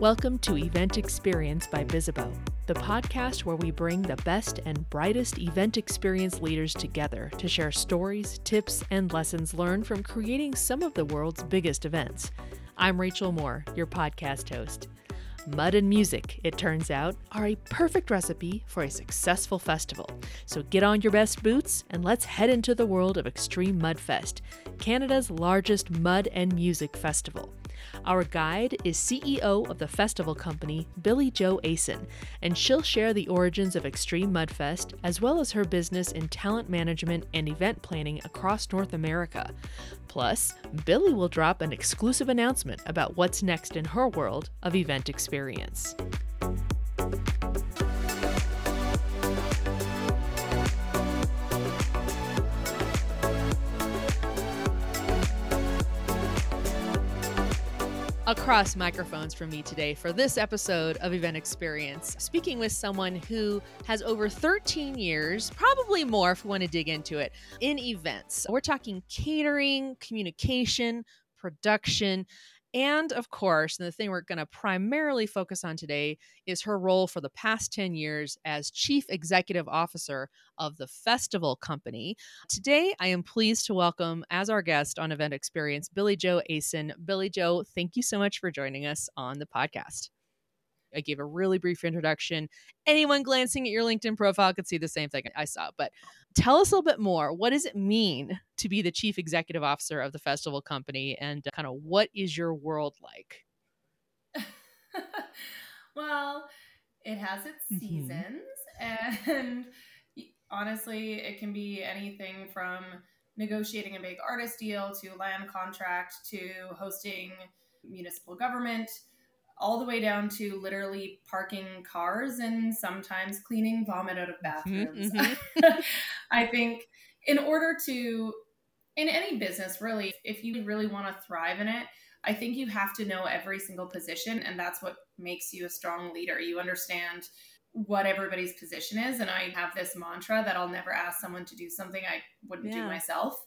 Welcome to Event Experience by Bizzabo, the podcast where we bring the best and brightest event experience leaders together to share stories, tips, and lessons learned from creating some of the world's biggest events. I'm Rachel Moore, your podcast host. Mud and music, it turns out, are a perfect recipe for a successful festival. So get on your best boots and let's head into the world of Extreme Mudfest, Canada's largest mud and music festival. Our guide is CEO of the festival company, Billie Jo Aasen, and she'll share the origins of Extreme Mudfest as well as her business in talent management and event planning across North America. Plus, Billy will drop an exclusive announcement about what's next in her world of event experience. Across microphones from me today for this episode of Event Experience, speaking with someone who has over 13 years, probably more if we want to dig into it, in events. We're talking catering, communication, production, and of course, the thing we're going to primarily focus on today is her role for the past 10 years as Chief Executive Officer of the Festival Company. Today, I am pleased to welcome as our guest on Event Experience, Billie Jo Aasen. Billy Joe, thank you so much for joining us on the podcast. I gave a really brief introduction. Anyone glancing at your LinkedIn profile could see the same thing I saw. But tell us a little bit more. What does it mean to be the chief executive officer of the festival company, and kind of what is your world like? well, it has its mm-hmm. seasons, and honestly, it can be anything from negotiating a big artist deal to land contract to hosting municipal government all the way down to literally parking cars and sometimes cleaning vomit out of mm-hmm, bathrooms. Mm-hmm. I think in order to, in any business, really, if you really want to thrive in it, I think you have to know every single position, and that's what makes you a strong leader. You understand what everybody's position is, and I have this mantra that I'll never ask someone to do something I wouldn't yeah. do myself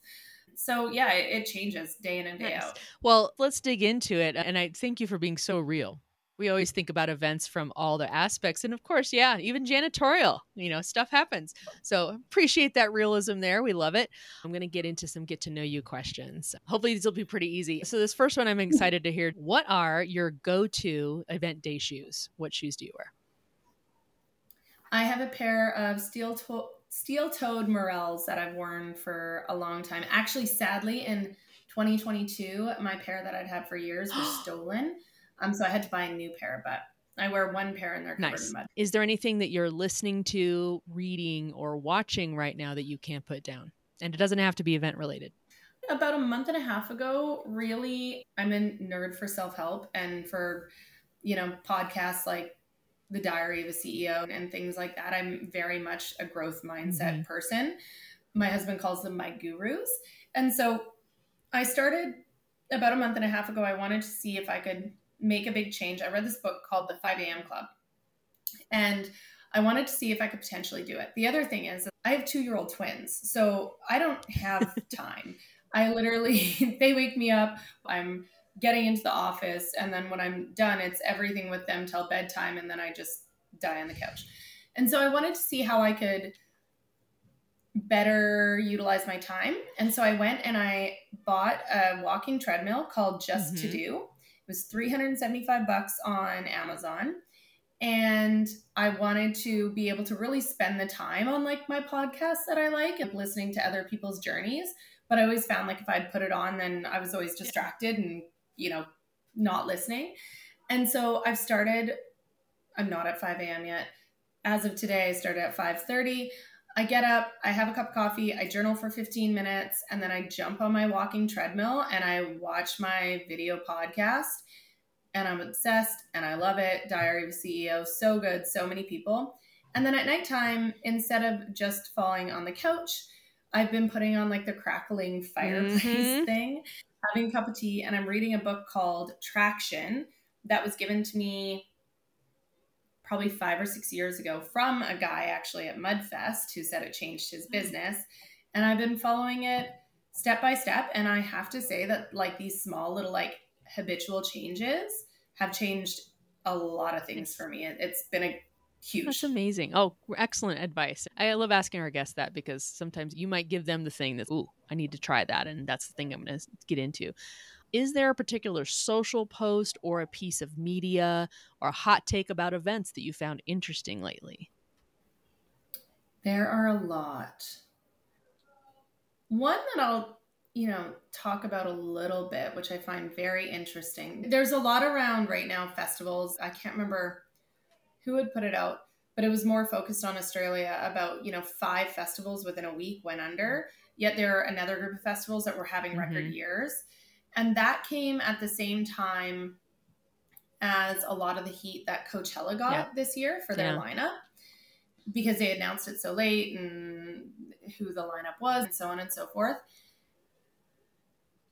so yeah, it, it, changes day in and day nice. out. Well, let's dig into it. And I thank you for being so real. We always think about events from all the aspects. And of course, yeah, even janitorial, you know, stuff happens. So appreciate that realism there. We love it. I'm going to get into some get to know you questions. Hopefully, these will be pretty easy. So, this first one I'm excited to hear. What are your go to event day shoes? What shoes do you wear? I have a pair of steel toe steel toed Merrells that I've worn for a long time. Actually, sadly, in 2022, my pair that I'd had for years was stolen. Um, so I had to buy a new pair, but I wear one pair and they're covered nice. in mud. Is there anything that you're listening to, reading, or watching right now that you can't put down? And it doesn't have to be event related. About a month and a half ago, really, I'm a nerd for self help and for, you know, podcasts like the Diary of a CEO and things like that. I'm very much a growth mindset mm-hmm. person. My husband calls them my gurus. And so I started about a month and a half ago. I wanted to see if I could make a big change. I read this book called The 5 a.m. Club. And I wanted to see if I could potentially do it. The other thing is, I have two year old twins, so I don't have time. I literally, they wake me up. I'm getting into the office and then when i'm done it's everything with them till bedtime and then i just die on the couch. And so i wanted to see how i could better utilize my time. And so i went and i bought a walking treadmill called just mm-hmm. to do. It was 375 bucks on amazon. And i wanted to be able to really spend the time on like my podcasts that i like and listening to other people's journeys. But i always found like if i'd put it on then i was always distracted and you know, not listening. And so I've started, I'm not at 5 a.m. yet. As of today, I started at 5:30. I get up, I have a cup of coffee, I journal for 15 minutes, and then I jump on my walking treadmill and I watch my video podcast. And I'm obsessed and I love it. Diary of a CEO, so good, so many people. And then at nighttime, instead of just falling on the couch, I've been putting on like the crackling fireplace mm-hmm. thing having a cup of tea, and I'm reading a book called Traction that was given to me probably five or six years ago from a guy actually at Mudfest who said it changed his hmm. business. And I've been following it step by step. And I have to say that, like, these small little, like, habitual changes have changed a lot of things for me. It's been a huge. That's amazing. Oh, excellent advice. I love asking our guests that because sometimes you might give them the thing that, ooh, I need to try that. And that's the thing I'm going to get into. Is there a particular social post or a piece of media or a hot take about events that you found interesting lately? There are a lot. One that I'll, you know, talk about a little bit, which I find very interesting. There's a lot around right now festivals. I can't remember who had put it out, but it was more focused on Australia about, you know, five festivals within a week went under. Yet there are another group of festivals that were having mm-hmm. record years. And that came at the same time as a lot of the heat that Coachella got yeah. this year for their yeah. lineup because they announced it so late and who the lineup was and so on and so forth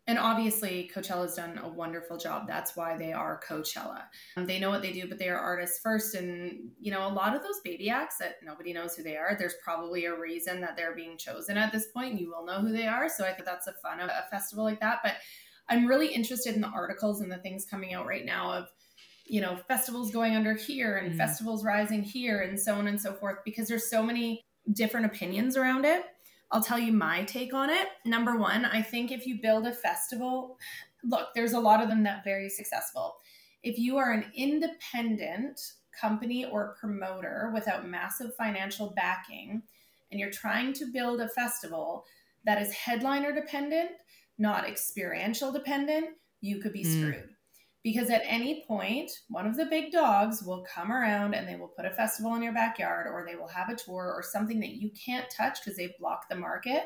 and obviously coachella's done a wonderful job. That's why they are coachella. Um, they know what they do but they are artists first. And you know a lot of those baby acts that nobody knows who they are there's probably a reason that they're being chosen at this point. You will know who they are. So i think that's a fun of a festival like that. But i'm really interested in the articles and the things coming out right now of you know festivals going under here and mm. festivals rising here and so on and so forth because there's so many different opinions around it I'll tell you my take on it. Number one, I think if you build a festival, look, there's a lot of them that very successful. If you are an independent company or promoter without massive financial backing, and you're trying to build a festival that is headliner dependent, not experiential dependent, you could be mm. screwed because at any point one of the big dogs will come around and they will put a festival in your backyard or they will have a tour or something that you can't touch because they've blocked the market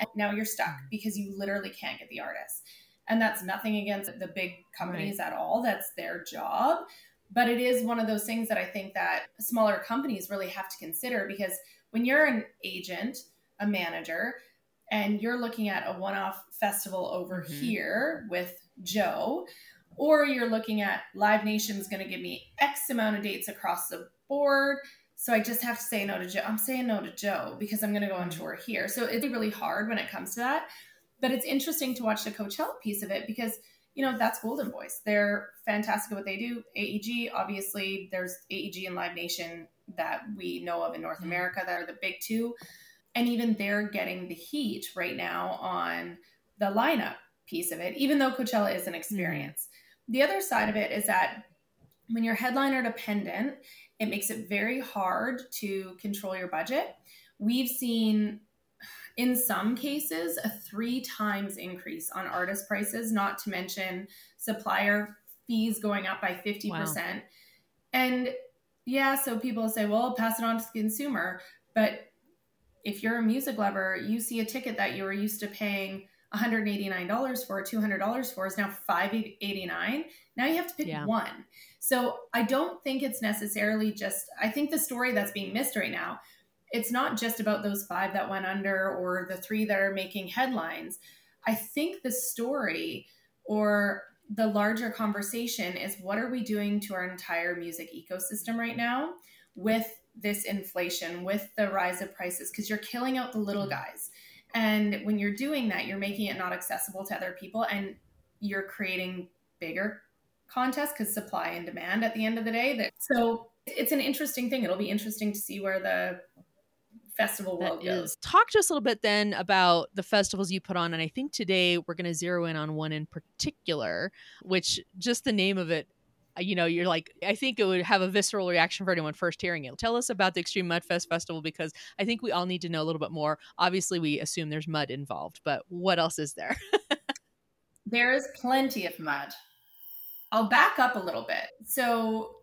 and now you're stuck mm. because you literally can't get the artists and that's nothing against the big companies right. at all that's their job but it is one of those things that i think that smaller companies really have to consider because when you're an agent a manager and you're looking at a one-off festival over mm-hmm. here with joe or you're looking at Live Nation is going to give me X amount of dates across the board. So I just have to say no to Joe. I'm saying no to Joe because I'm going to go on tour here. So it's really hard when it comes to that. But it's interesting to watch the Coachella piece of it because, you know, that's Goldenvoice. They're fantastic at what they do. AEG, obviously, there's AEG and Live Nation that we know of in North mm-hmm. America that are the big two. And even they're getting the heat right now on the lineup piece of it, even though Coachella is an experience. The other side of it is that when you're headliner dependent, it makes it very hard to control your budget. We've seen in some cases a three times increase on artist prices, not to mention supplier fees going up by 50%. Wow. And yeah, so people say, well, pass it on to the consumer. But if you're a music lover, you see a ticket that you were used to paying $189 for, $200 for is now 589 Now you have to pick yeah. one. So I don't think it's necessarily just, I think the story that's being missed right now, it's not just about those five that went under or the three that are making headlines. I think the story or the larger conversation is what are we doing to our entire music ecosystem right now with this inflation, with the rise of prices? Because you're killing out the little mm. guys and when you're doing that, you're making it not accessible to other people and you're creating bigger contests because supply and demand at the end of the day. That so it's an interesting thing. It'll be interesting to see where the festival world that goes. Is. Talk to us a little bit then about the festivals you put on. And I think today we're going to zero in on one in particular, which just the name of it Uh, you know, you're like, I think it would have a visceral reaction for anyone first hearing it. Tell us about the Extreme Mudfest Festival because I think we all need to know a little bit more. Obviously, we assume there's mud involved, but what else is there? there is plenty of mud. I'll back up a little bit. So,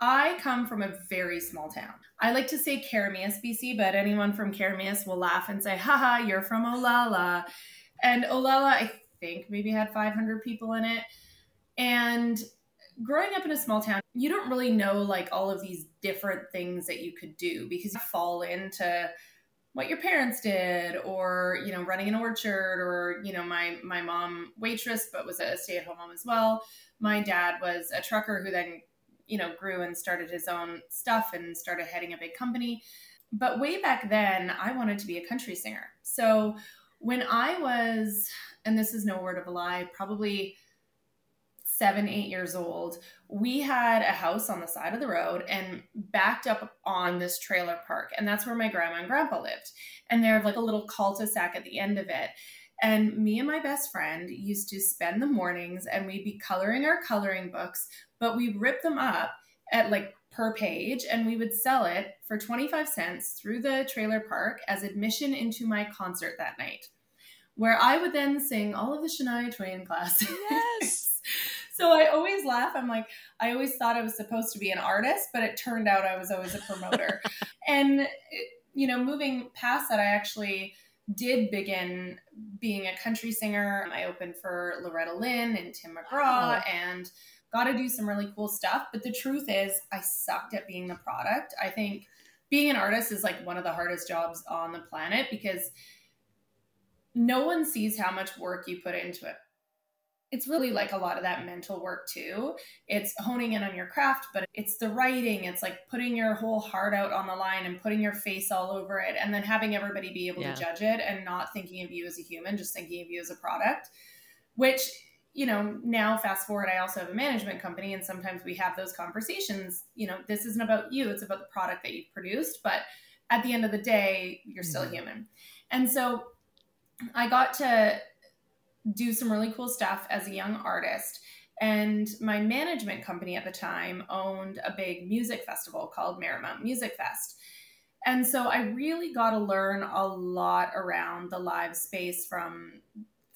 I come from a very small town. I like to say Keremeos, BC, but anyone from Keremeos will laugh and say, haha, you're from Olalla. And Olalla, I think, maybe had 500 people in it. And growing up in a small town, you don't really know like all of these different things that you could do because you fall into what your parents did or you know running an orchard or you know my my mom waitress but was a stay-at-home mom as well. My dad was a trucker who then you know grew and started his own stuff and started heading a big company. But way back then i wanted to be a country singer. So when i was and this is no word of a lie probably seven, eight years old, we had a house on the side of the road and backed up on this trailer park. And that's where my grandma and grandpa lived. And they have like a little cul-de-sac at the end of it. And me and my best friend used to spend the mornings and we'd be coloring our coloring books, but we'd rip them up at like per page and we would sell it for 25 cents through the trailer park as admission into my concert that night where I would then sing all of the Shania Twain classics. Yes. so I always laugh. I'm like, I always thought I was supposed to be an artist, but it turned out I was always a promoter. and, you know, moving past that, I actually did begin being a country singer. I opened for Loretta Lynn and Tim McGraw and got to do some really cool stuff. But the truth is, I sucked at being the product. I think being an artist is like one of the hardest jobs on the planet because no one sees how much work you put into it. It's really like a lot of that mental work too. It's honing in on your craft, but it's the writing. It's like putting your whole heart out on the line and putting your face all over it and then having everybody be able yeah. to judge it and not thinking of you as a human, just thinking of you as a product, which you know, now fast forward, I also have a management company, and sometimes we have those conversations. You know, this isn't about you, it's about the product that you've produced. But at the end of the day, you're still mm-hmm. human. And so I got to do some really cool stuff as a young artist. And my management company at the time owned a big music festival called Marymount Music Fest. And so I really got to learn a lot around the live space from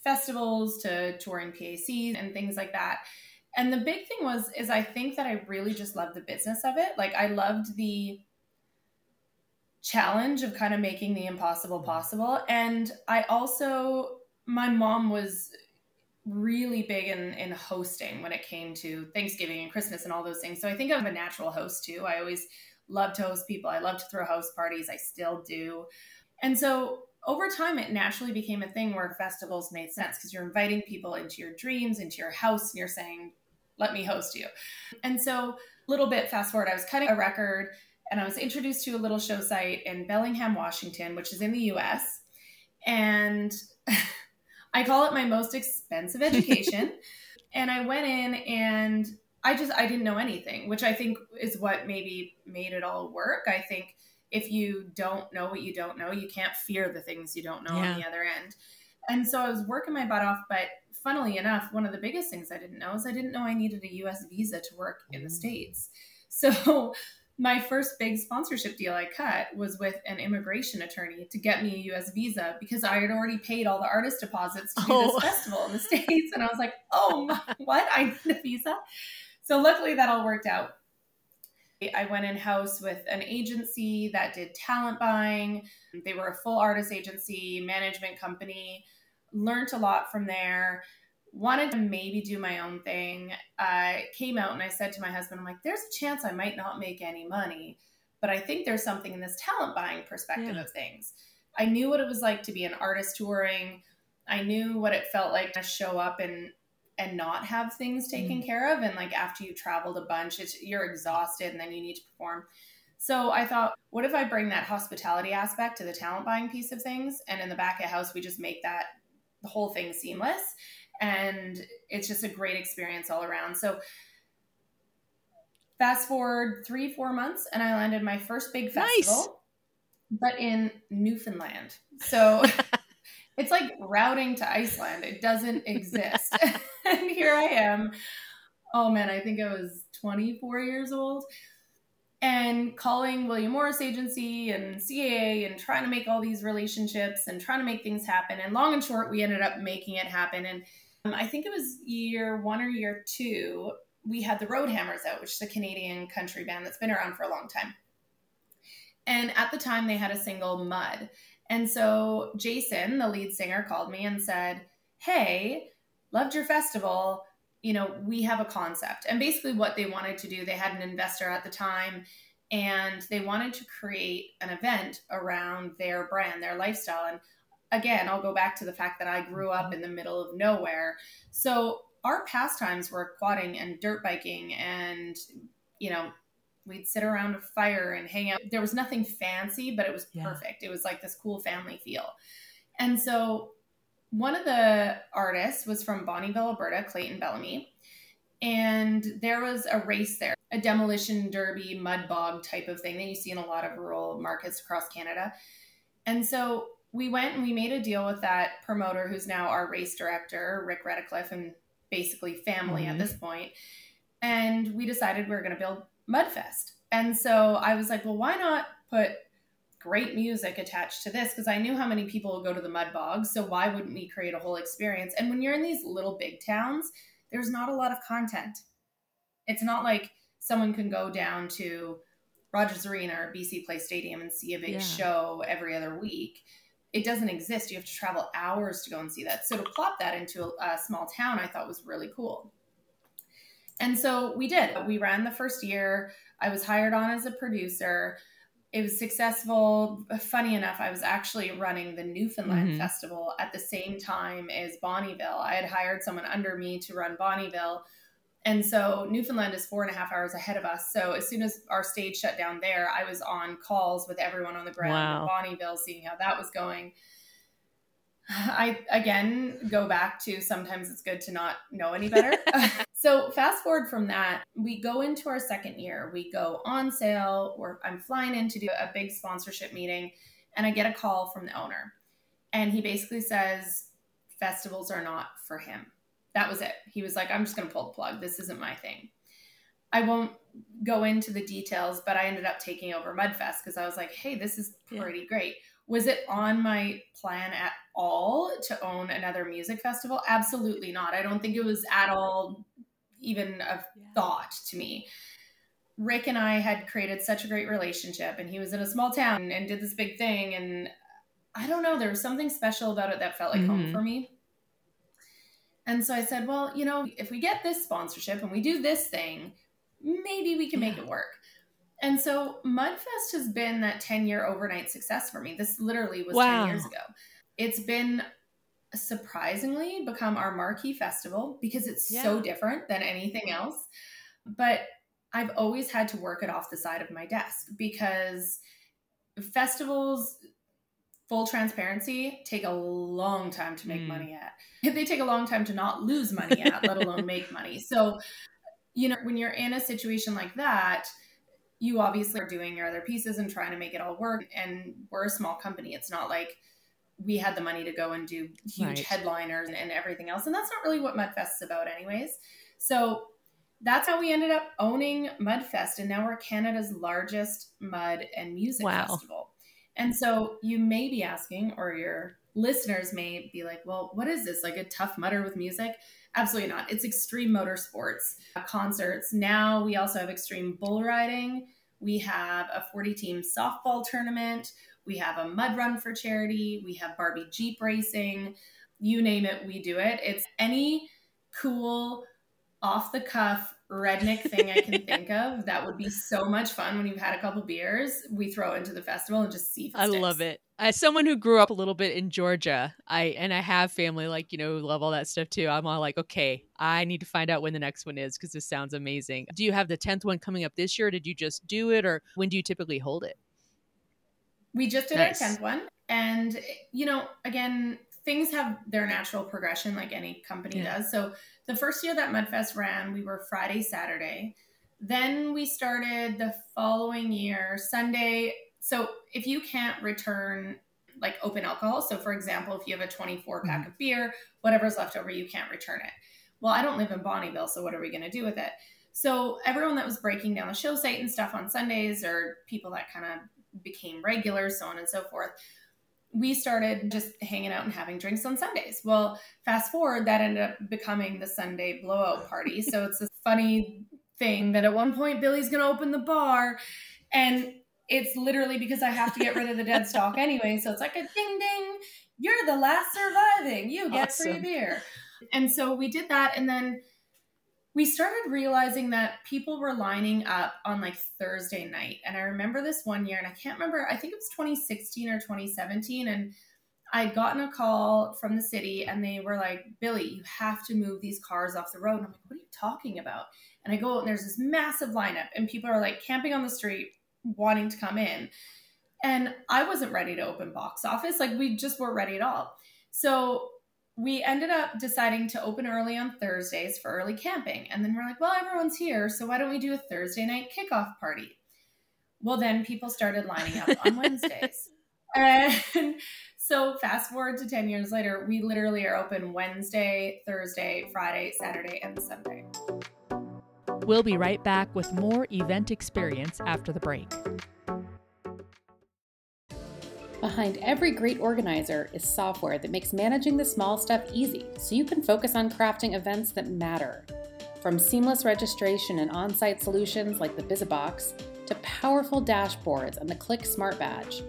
festivals to touring PACs and things like that. And the big thing was is I think that I really just loved the business of it. Like I loved the challenge of kind of making the impossible possible. And I also, my mom was really big in, in hosting when it came to Thanksgiving and Christmas and all those things. So I think I'm a natural host too. I always love to host people. I love to throw house parties. I still do. And so over time, it naturally became a thing where festivals made sense because you're inviting people into your dreams, into your house, and you're saying, let me host you. And so, a little bit fast forward, I was cutting a record and I was introduced to a little show site in Bellingham, Washington, which is in the US. And I call it my most expensive education. and I went in and I just I didn't know anything, which I think is what maybe made it all work. I think if you don't know what you don't know, you can't fear the things you don't know yeah. on the other end. And so I was working my butt off, but funnily enough, one of the biggest things I didn't know is I didn't know I needed a US visa to work in the mm. States. So my first big sponsorship deal I cut was with an immigration attorney to get me a US visa because I had already paid all the artist deposits to do oh. this festival in the States. And I was like, oh, my, what? I need a visa. So luckily that all worked out. I went in house with an agency that did talent buying. They were a full artist agency, management company, learned a lot from there wanted to maybe do my own thing. I came out and I said to my husband, I'm like, there's a chance I might not make any money, but I think there's something in this talent buying perspective yeah. of things. I knew what it was like to be an artist touring. I knew what it felt like to show up and and not have things taken mm. care of and like after you traveled a bunch it's you're exhausted and then you need to perform so i thought what if i bring that hospitality aspect to the talent buying piece of things and in the back of house we just make that the whole thing seamless and it's just a great experience all around. So fast forward three, four months, and I landed my first big festival, nice. but in Newfoundland. So it's like routing to Iceland. It doesn't exist. and here I am. Oh man, I think I was 24 years old and calling William Morris Agency and CAA and trying to make all these relationships and trying to make things happen. And long and short, we ended up making it happen. And um, I think it was year one or year two, we had the Roadhammers out, which is a Canadian country band that's been around for a long time. And at the time, they had a single, Mud. And so Jason, the lead singer, called me and said, Hey, loved your festival. You know, we have a concept. And basically, what they wanted to do, they had an investor at the time and they wanted to create an event around their brand, their lifestyle. And again, I'll go back to the fact that I grew up in the middle of nowhere. So our pastimes were quadding and dirt biking and, you know, we'd sit around a fire and hang out. There was nothing fancy, but it was yeah. perfect. It was like this cool family feel. And so one of the artists was from Bonnyville, Alberta, Clayton Bellamy. And there was a race there, a demolition derby, mud bog type of thing that you see in a lot of rural markets across Canada. And so we went and we made a deal with that promoter who's now our race director, Rick Redcliffe, and basically family mm-hmm. at this point. And we decided we were going to build Mudfest. And so I was like, well, why not put great music attached to this? Because I knew how many people would go to the mud bogs. So why wouldn't we create a whole experience? And when you're in these little big towns, there's not a lot of content. It's not like someone can go down to Rogers Arena or BC Place Stadium and see a big yeah. show every other week. It doesn't exist. You have to travel hours to go and see that. So to plop that into a, a small town, I thought was really cool. And so we did. We ran the first year. I was hired on as a producer. It was successful. Funny enough, I was actually running the Newfoundland mm-hmm. Festival at the same time as Bonnyville. I had hired someone under me to run Bonnyville. And so Newfoundland is four and a half hours ahead of us. So as soon as our stage shut down there, I was on calls with everyone on the ground wow. in Bonnyville, seeing how that was going. I again go back to sometimes it's good to not know any better. so fast forward from that, we go into our second year. We go on sale, or I'm flying in to do a big sponsorship meeting, and I get a call from the owner. And he basically says, festivals are not for him. That was it. He was like, I'm just gonna pull the plug. This isn't my thing. I won't go into the details, but I ended up taking over Mudfest because I was like, hey, this is pretty yeah. great was it on my plan at all to own another music festival? Absolutely not. I don't think it was at all even a yeah. thought to me. Rick and I had created such a great relationship, and he was in a small town and did this big thing. And I don't know, there was something special about it that felt like mm-hmm. home for me. And so I said, well, you know, if we get this sponsorship and we do this thing, maybe we can yeah. make it work. And so Mudfest has been that 10 year overnight success for me. This literally was wow. 10 years ago. It's been surprisingly become our marquee festival because it's yeah. so different than anything else. But I've always had to work it off the side of my desk because festivals, full transparency, take a long time to make mm. money at. They take a long time to not lose money at, let alone make money. So, you know, when you're in a situation like that, you obviously are doing your other pieces and trying to make it all work. And we're a small company. It's not like we had the money to go and do huge right. headliners and, and everything else. And that's not really what Mudfest is about, anyways. So that's how we ended up owning Mudfest. And now we're Canada's largest mud and music wow. festival. And so you may be asking, or your listeners may be like, well, what is this? Like a tough mudder with music? Absolutely not. It's extreme motorsports uh, concerts. Now we also have extreme bull riding. We have a 40 team softball tournament. We have a mud run for charity. We have Barbie Jeep racing. You name it, we do it. It's any cool, off the cuff, redneck thing I can think of that would be so much fun when you've had a couple beers. We throw into the festival and just see. If I love it. As someone who grew up a little bit in Georgia, I and I have family like you know who love all that stuff too. I'm all like, okay, I need to find out when the next one is because this sounds amazing. Do you have the tenth one coming up this year? did you just do it, or when do you typically hold it? We just did nice. our tenth one, and you know, again, things have their natural progression like any company yeah. does. So the first year that Mudfest ran, we were Friday, Saturday. Then we started the following year, Sunday. So if you can't return like open alcohol, so for example, if you have a 24 pack mm-hmm. of beer, whatever's left over, you can't return it. Well, I don't live in Bonnyville, so what are we going to do with it? So everyone that was breaking down the show site and stuff on Sundays, or people that kind of became regulars, so on and so forth, we started just hanging out and having drinks on Sundays. Well, fast forward, that ended up becoming the Sunday blowout party. so it's a funny thing that at one point Billie's going to open the bar and it's literally because I have to get rid of the dead stock anyway. So it's like a ding ding, you're the last surviving. You get awesome. free beer. And so we did that and then we started realizing that people were lining up on like Thursday night. And I remember this one year, and I can't remember, I think it was 2016 or 2017. And I'd gotten a call from the city, and they were like, Billie, you have to move these cars off the road. And I'm like, what are you talking about? And I go, out, and there's this massive lineup, and people are like camping on the street, wanting to come in. And I wasn't ready to open box office. Like, we just weren't ready at all. So we ended up deciding to open early on Thursdays for early camping. And then we're like, well, everyone's here. So why don't we do a Thursday night kickoff party? Well, then people started lining up on Wednesdays. And so fast forward to 10 years later, we literally are open Wednesday, Thursday, Friday, Saturday, and Sunday. We'll be right back with more event experience after the break. Behind every great organizer is software that makes managing the small stuff easy so you can focus on crafting events that matter. From seamless registration and on site solutions like the BizzaBox to powerful dashboards and the Click Smart Badge,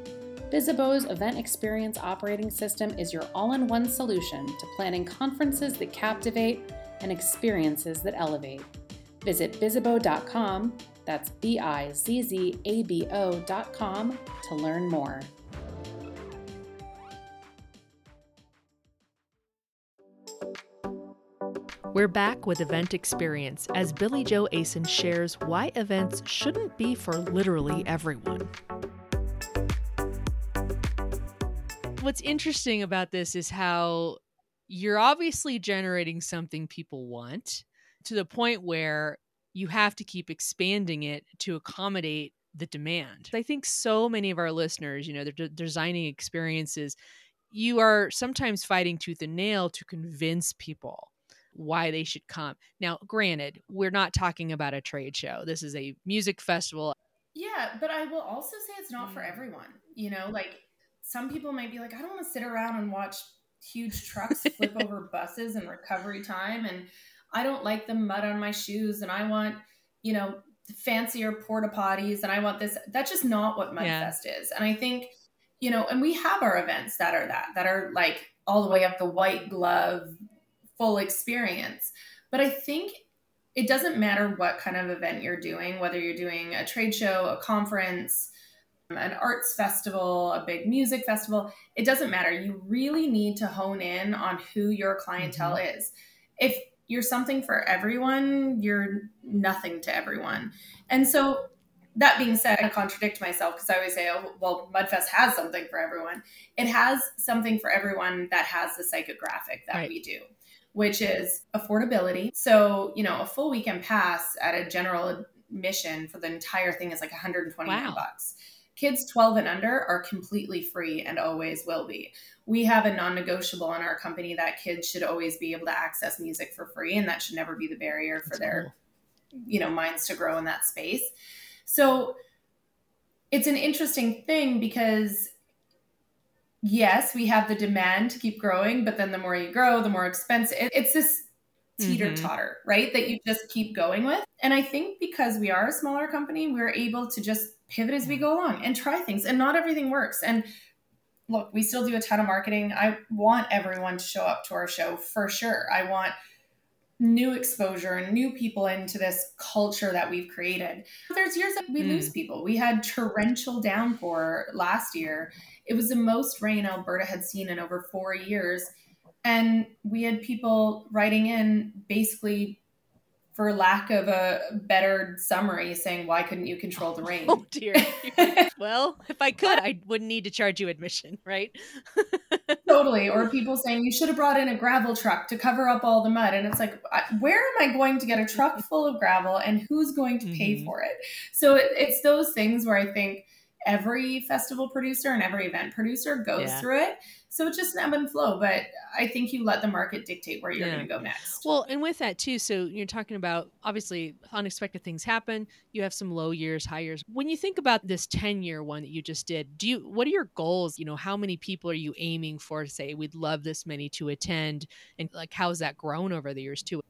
Bizzabo's event experience operating system is your all in one solution to planning conferences that captivate and experiences that elevate. Visit bizzabo.com, that's B I Z Z A B O.com, to learn more. We're back with Event Experience as Billie Jo Aasen shares why events shouldn't be for literally everyone. What's interesting about this is how you're obviously generating something people want to the point where you have to keep expanding it to accommodate the demand. I think so many of our listeners, you know, they're de- designing experiences. You are sometimes fighting tooth and nail to convince people why they should come. Now, granted, we're not talking about a trade show. This is a music festival. Yeah, but I will also say it's not for mm. everyone. You know, like some people might be like, I don't want to sit around and watch huge trucks flip over buses and recovery time. And I don't like the mud on my shoes. And I want, you know, fancier porta potties. And I want this. That's just not what Mudfest yeah. is. And I think, you know, and we have our events that are that, that are like all the way up the white glove, full experience. But I think it doesn't matter what kind of event you're doing, whether you're doing a trade show, a conference, an arts festival, a big music festival, it doesn't matter. You really need to hone in on who your clientele mm-hmm. is. If you're something for everyone, you're nothing to everyone. And so, that being said, I contradict myself because I always say, oh, well, Mudfest has something for everyone. It has something for everyone that has the psychographic that right. we do which is affordability. So, you know, a full weekend pass at a general admission for the entire thing is like 129 wow. bucks. Kids 12 and under are completely free and always will be. We have a non negotiable in our company that kids should always be able to access music for free, and that should never be the barrier for That's their, cool. you know, minds to grow in that space. So it's an interesting thing because yes, we have the demand to keep growing, but then the more you grow, the more expensive. It's this teeter totter, mm-hmm. right? That you just keep going with. And I think because we are a smaller company, we're able to just pivot as we go along and try things. And not everything works. And look, we still do a ton of marketing. I want everyone to show up to our show for sure. I want new exposure and new people into this culture that we've created. There's years that we mm. lose people. We had torrential downpour last year it was the most rain Alberta had seen in over four years. And we had people writing in basically for lack of a better summary saying why couldn't you control the rain? Oh dear. Well if i could i wouldn't need to charge you admission right? Totally. Or people saying you should have brought in a gravel truck to cover up all the mud. And it's like where am i going to get a truck full of gravel and who's going to pay mm-hmm. for it? So it, it's those things where i think every festival producer and every event producer goes yeah. through it. So it's just an ebb and flow, but I think you let the market dictate where you're yeah. going to go next. Well, and with that too, so you're talking about obviously unexpected things happen. You have some low years, high years. When you think about this 10 year one that you just did, do you what are your goals? You know, how many people are you aiming for to say we'd love this many to attend and like how's that grown over the years too?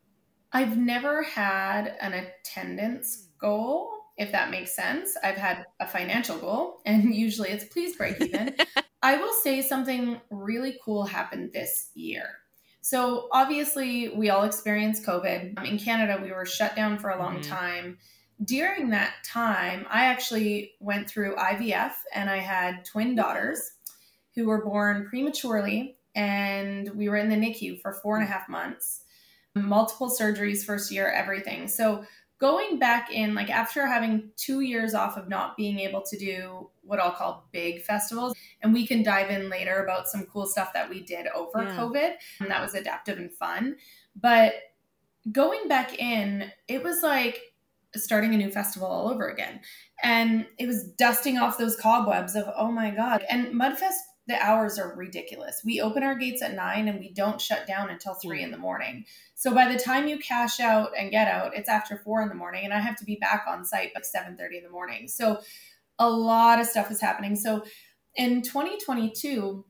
I've never had an attendance goal if that makes sense. I've had a financial goal, and usually it's please break even. I will say something really cool happened this year. So, obviously, we all experienced COVID. In Canada, we were shut down for a long mm-hmm. time. During that time, I actually went through IVF and I had twin daughters who were born prematurely, and we were in the NICU for four and a half months, multiple surgeries first year, everything. So, going back in, like after having two years off of not being able to do what I'll call big festivals, and we can dive in later about some cool stuff that we did over yeah. COVID, and that was adaptive and fun. But going back in, it was like starting a new festival all over again. And it was dusting off those cobwebs of, oh my God. And Mudfest, the hours are ridiculous. We open our gates at nine and we don't shut down until three in the morning. So by the time you cash out and get out, it's after four in the morning, and I have to be back on site by seven thirty in the morning. So a lot of stuff is happening. So in 2022,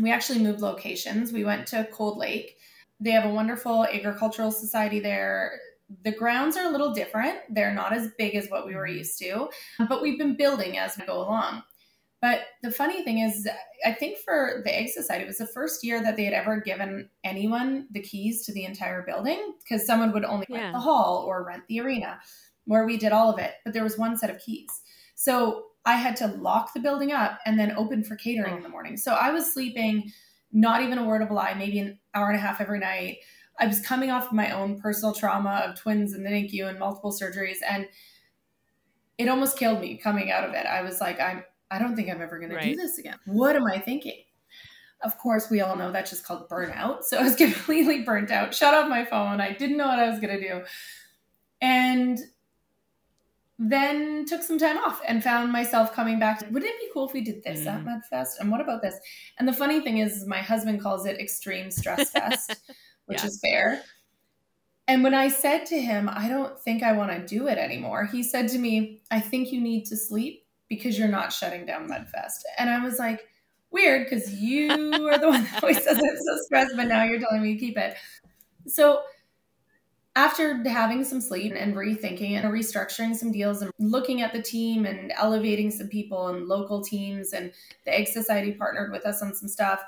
we actually moved locations. We went to Cold Lake. They have a wonderful agricultural society there the grounds are a little different. They're not as big as what we were mm-hmm. used to, but we've been building as we go along. But the funny thing is, I think for the Ag Society, it was the first year that they had ever given anyone the keys to the entire building because someone would only yeah. rent the hall or rent the arena where we did all of it. But there was one set of keys. So I had to lock the building up and then open for catering oh. in the morning. So I was sleeping, not even a word of a lie, maybe an hour and a half every night. I was coming off of my own personal trauma of twins in the NICU and multiple surgeries, and it almost killed me coming out of it. I was like, I'm, I don't think I'm ever going right. to do this again. What am I thinking? Of course, we all know that's just called burnout. So I was completely burnt out, shut off my phone. I didn't know what I was going to do. And then took some time off and found myself coming back. Wouldn't it be cool if we did this mm. at Mudfest? And what about this? And the funny thing is, my husband calls it Extreme Stress Fest. which is fair. And when I said to him, I don't think I want to do it anymore, he said to me, I think you need to sleep because you're not shutting down Mudfest. And I was like, weird because you are the one that always says I'm so stressed, but now you're telling me to keep it. So after having some sleep and rethinking and restructuring some deals and looking at the team and elevating some people and local teams and the Ag Society partnered with us on some stuff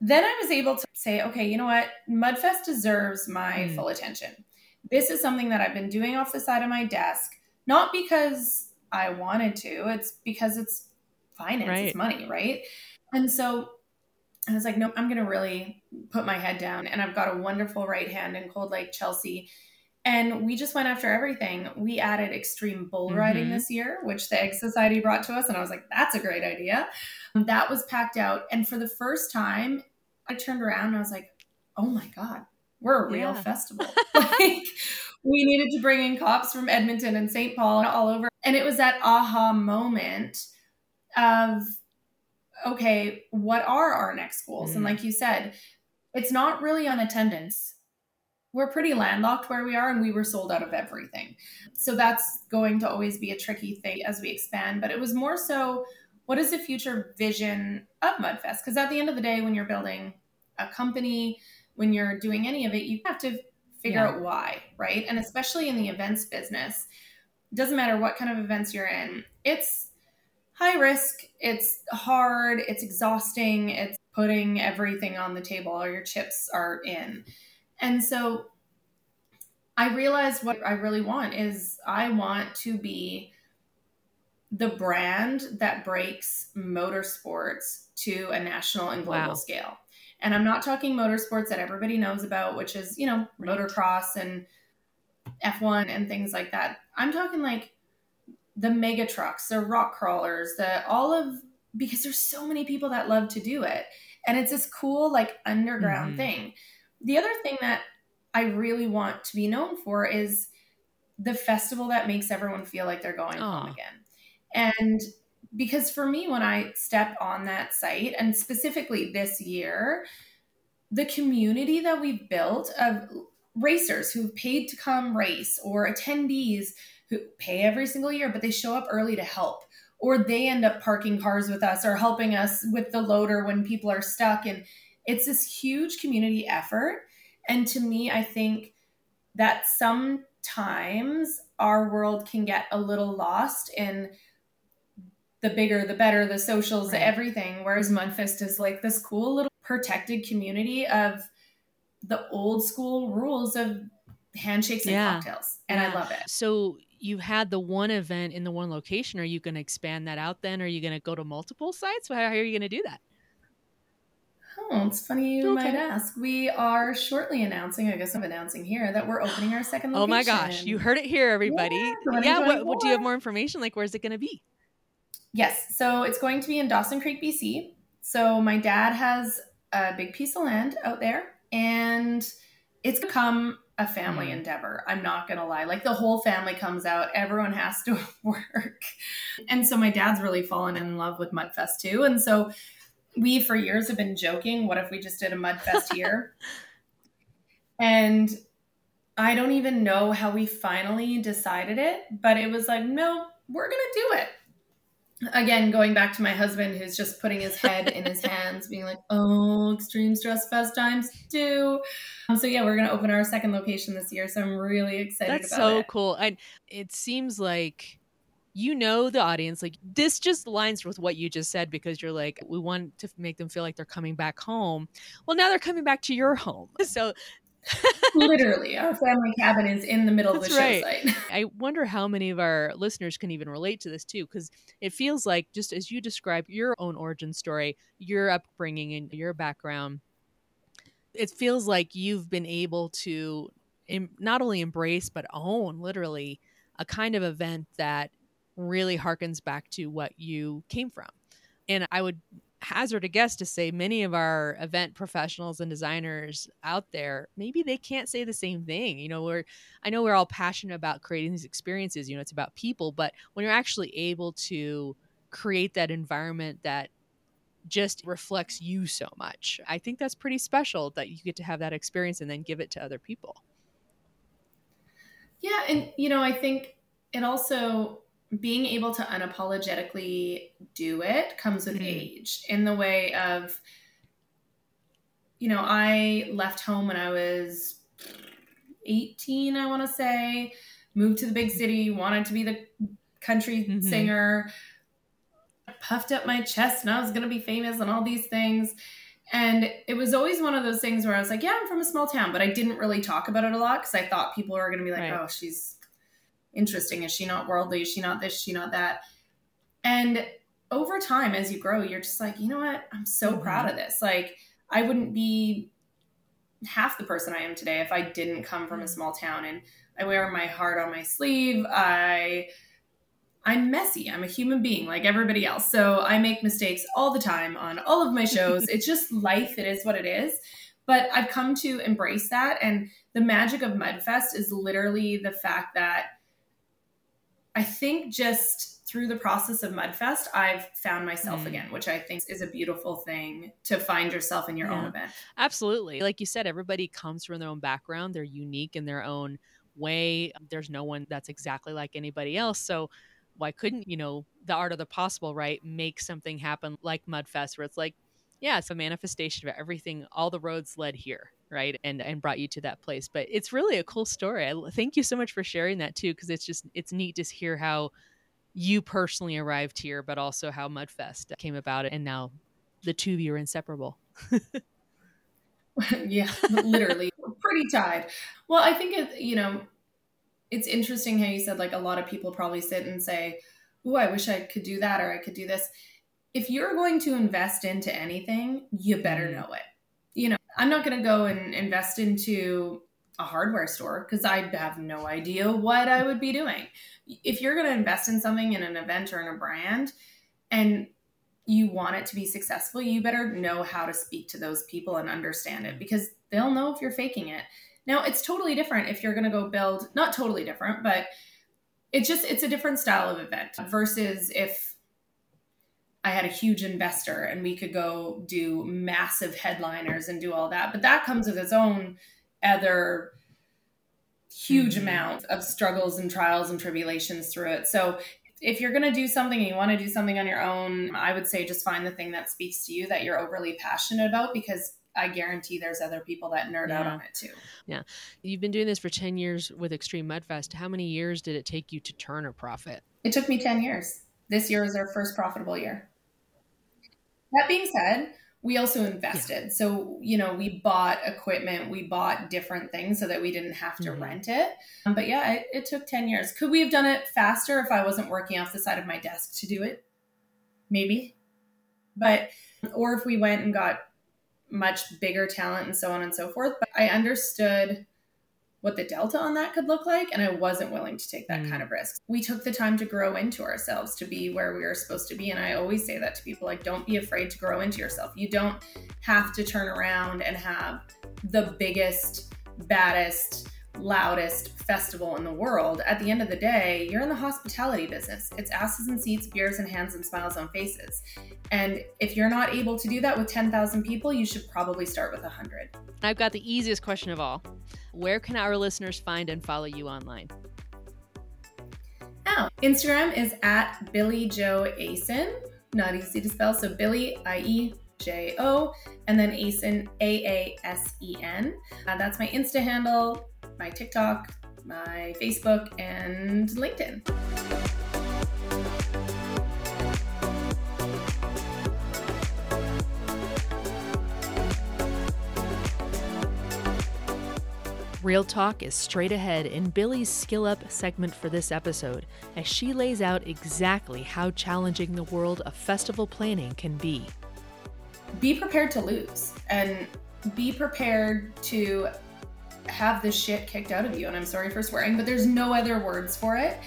then I was able to say, okay, you know what? Mudfest deserves my mm. full attention. This is something that I've been doing off the side of my desk, not because I wanted to, it's because it's finance, right. it's money, right? And so I was like, nope, I'm going to really put my head down. And I've got a wonderful right hand in Cold Lake, Chelsea. And we just went after everything. We added extreme bull riding mm-hmm. this year, which the Ag Society brought to us. And I was like, that's a great idea. That was packed out. And for the first time, I turned around and I was like, oh my God, we're a real yeah. festival. like, we needed to bring in cops from Edmonton and St. Paul and all over. And it was that aha moment of, okay, what are our next goals? Mm. And like you said, it's not really on attendance. We're pretty landlocked where we are, and we were sold out of everything. So that's going to always be a tricky thing as we expand. But it was more so what is the future vision of Mudfest? Because at the end of the day, when you're building a company, when you're doing any of it, you have to figure yeah. out why, right? And especially in the events business, doesn't matter what kind of events you're in, it's high risk, it's hard, it's exhausting, it's putting everything on the table, or your chips are in. And so I realized what I really want is I want to be the brand that breaks motorsports to a national and global wow. scale. And I'm not talking motorsports that everybody knows about, which is, you know, right. motocross and F1 and things like that. I'm talking like the mega trucks, the rock crawlers, the all of because there's so many people that love to do it. And it's this cool like underground mm-hmm. thing. The other thing that I really want to be known for is the festival that makes everyone feel like they're going home again. And because for me, when I step on that site, and specifically this year, the community that we've built of racers who've paid to come race or attendees who pay every single year, but they show up early to help, or they end up parking cars with us or helping us with the loader when people are stuck. And it's this huge community effort. And to me, I think that sometimes our world can get a little lost in the bigger the better the socials right. everything whereas mudfest is like this cool little protected community of the old school rules of handshakes and yeah. cocktails and yeah. i love it so you had the one event in the one location are you going to expand that out then are you going to go to multiple sites how are you going to do that Oh, it's funny you okay. might ask. We are shortly announcing, I guess I'm announcing here, that we're opening our second location. Oh my gosh, you heard it here, everybody. Yeah, yeah what, what, do you have more information? Like, where's it going to be? Yes, so it's going to be in Dawson Creek, BC. So my dad has a big piece of land out there, and it's become a family endeavor. I'm not going to lie. Like the whole family comes out, everyone has to work. And so my dad's really fallen in love with Mudfest too. And so we for years have been joking, what if we just did a Mudfest here? and I don't even know how we finally decided it, but it was like, no, we're going to do it again going back to my husband who's just putting his head in his hands being like oh extreme stress fest times too um, so yeah we're going to open our second location this year so i'm really excited that's so it. cool and it seems like you know the audience like this just aligns with what you just said because you're like we want to make them feel like they're coming back home well now they're coming back to your home so Literally, our family cabin is in the middle That's of the right. show site. I wonder how many of our listeners can even relate to this too, because it feels like just as you describe your own origin story, your upbringing, and your background, it feels like you've been able to Im- not only embrace but own literally a kind of event that really harkens back to what you came from. And I would hazard a guess to say many of our event professionals and designers out there maybe they can't say the same thing. You know we're i know we're all passionate about creating these experiences you know it's about people but when you're actually able to create that environment that just reflects you so much i think that's pretty special that you get to have that experience and then give it to other people. Yeah and you know i think it also being able to unapologetically do it comes with mm-hmm. age in the way of you know i left home when i was 18 i want to say moved to the big city wanted to be the country mm-hmm. singer puffed up my chest and i was going to be famous and all these things and it was always one of those things where i was like yeah i'm from a small town but i didn't really talk about it a lot because i thought people were going to be like right. oh she's interesting? Is she not worldly? Is she not this? Is she not that? And over time, as you grow, you're just like, you know what? I'm so mm-hmm. proud of this. Like, I wouldn't be half the person I am today if I didn't come from a mm. small town. And I wear my heart on my sleeve. I I'm messy. I'm a human being like everybody else. So I make mistakes all the time on all of my shows. it's just life. It is what it is. But I've come to embrace that. And the magic of Mudfest is literally the fact that I think just through the process of Mudfest, I've found myself mm. again, which I think is a beautiful thing to find yourself in your yeah. own event. Absolutely. Like you said, everybody comes from their own background, they're unique in their own way. There's no one that's exactly like anybody else. So why couldn't, you know, the art of the possible, right? Make something happen like Mudfest where it's like, yeah, it's a manifestation of everything. All the roads led here, right? And and brought you to that place. But it's really a cool story. I thank you so much for sharing that too, because it's just it's neat to hear how you personally arrived here, but also how Mudfest came about, and now the two of you are inseparable. yeah, literally, pretty tied. Well, I think it, you know, it's interesting how you said like a lot of people probably sit and say, "Oh, I wish I could do that or I could do this." if you're going to invest into anything, you better mm-hmm. know it. I'm not going to go and invest into a hardware store because I have no idea what I would be doing. If you're going to invest in something in an event or in a brand and you want it to be successful, you better know how to speak to those people and understand it because they'll know if you're faking it. Now, it's totally different if you're going to go build, not totally different, but it's just, it's a different style of event versus if I had a huge investor and we could go do massive headliners and do all that. But that comes with its own other huge mm-hmm. amount of struggles and trials and tribulations through it. So if you're going to do something and you want to do something on your own, I would say just find the thing that speaks to you that you're overly passionate about because I guarantee there's other people that nerd yeah. out on it too. Yeah. You've been doing this for 10 years with Extreme Mudfest. How many years did it take you to turn a profit? It took me 10 years. This year was our first profitable year. That being said, we also invested. Yeah. So, you know, we bought equipment, we bought different things so that we didn't have to mm-hmm. rent it. Um, but yeah, it, it, took 10 years. Could we have done it faster if I wasn't working off the side of my desk to do it? Maybe. But, or if we went and got much bigger talent and so on and so forth. But I understood what the delta on that could look like and I wasn't willing to take that mm. kind of risk. We took the time to grow into ourselves to be where we were supposed to be and I always say that to people like don't be afraid to grow into yourself. You don't have to turn around and have the biggest baddest loudest festival in the world. At the end of the day, you're in the hospitality business. It's asses and seats, beers and hands, and smiles on faces. And if you're not able to do that with 10,000 people, you should probably start with 100. I've got the easiest question of all Where can our listeners find and follow you online? Oh, Instagram is at Billie Jo Aasen. Not easy to spell. So Billy, I E J O, and then Aasen, A A S E N. Uh, that's my Insta handle my TikTok, my Facebook, and LinkedIn. Real Talk is straight ahead in Billie's Skill Up segment for this episode as she lays out exactly how challenging the world of festival planning can be. Be prepared to lose and be prepared to have this shit kicked out of you. And I'm sorry for swearing, but there's no other words for it.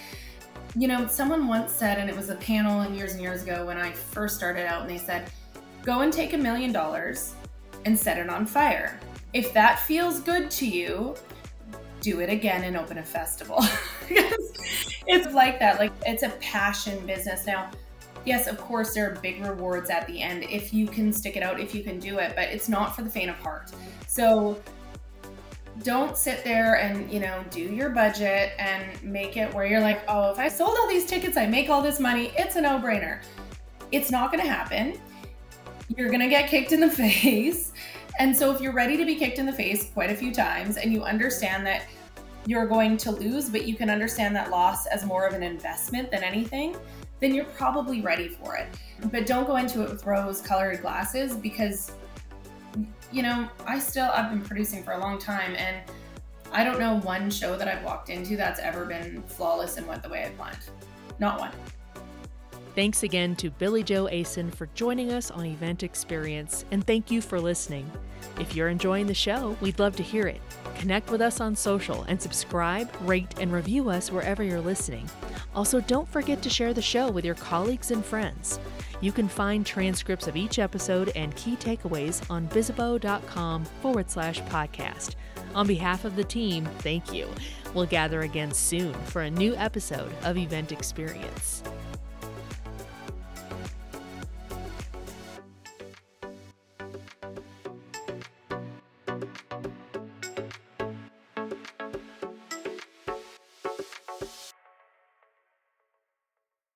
You know, someone once said, and it was a panel years and years ago when I first started out, and they said, go and take a million dollars and set it on fire. If that feels good to you, do it again and open a festival. it's like that. Like it's a passion business. Now, yes, of course, there are big rewards at the end if you can stick it out, if you can do it, but it's not for the faint of heart. So don't sit there and you know do your budget and make it where you're like oh if i sold all these tickets i make all this money it's a no-brainer. It's not going to happen. You're going to get kicked in the face. And so if you're ready to be kicked in the face quite a few times and you understand that you're going to lose but you can understand that loss as more of an investment than anything then you're probably ready for it. But don't go into it with rose colored glasses because you know, I still I've been producing for a long time and I don't know one show that I've walked into that's ever been flawless and went the way I planned. Not one. Thanks again to Billie Jo Aasen for joining us on Event Experience, and thank you for listening. If you're enjoying the show, we'd love to hear it. Connect with us on social and subscribe, rate, and review us wherever you're listening. Also, don't forget to share the show with your colleagues and friends. You can find transcripts of each episode and key takeaways on bizzabo.com forward slash podcast. On behalf of the team, thank you. We'll gather again soon for a new episode of Event Experience.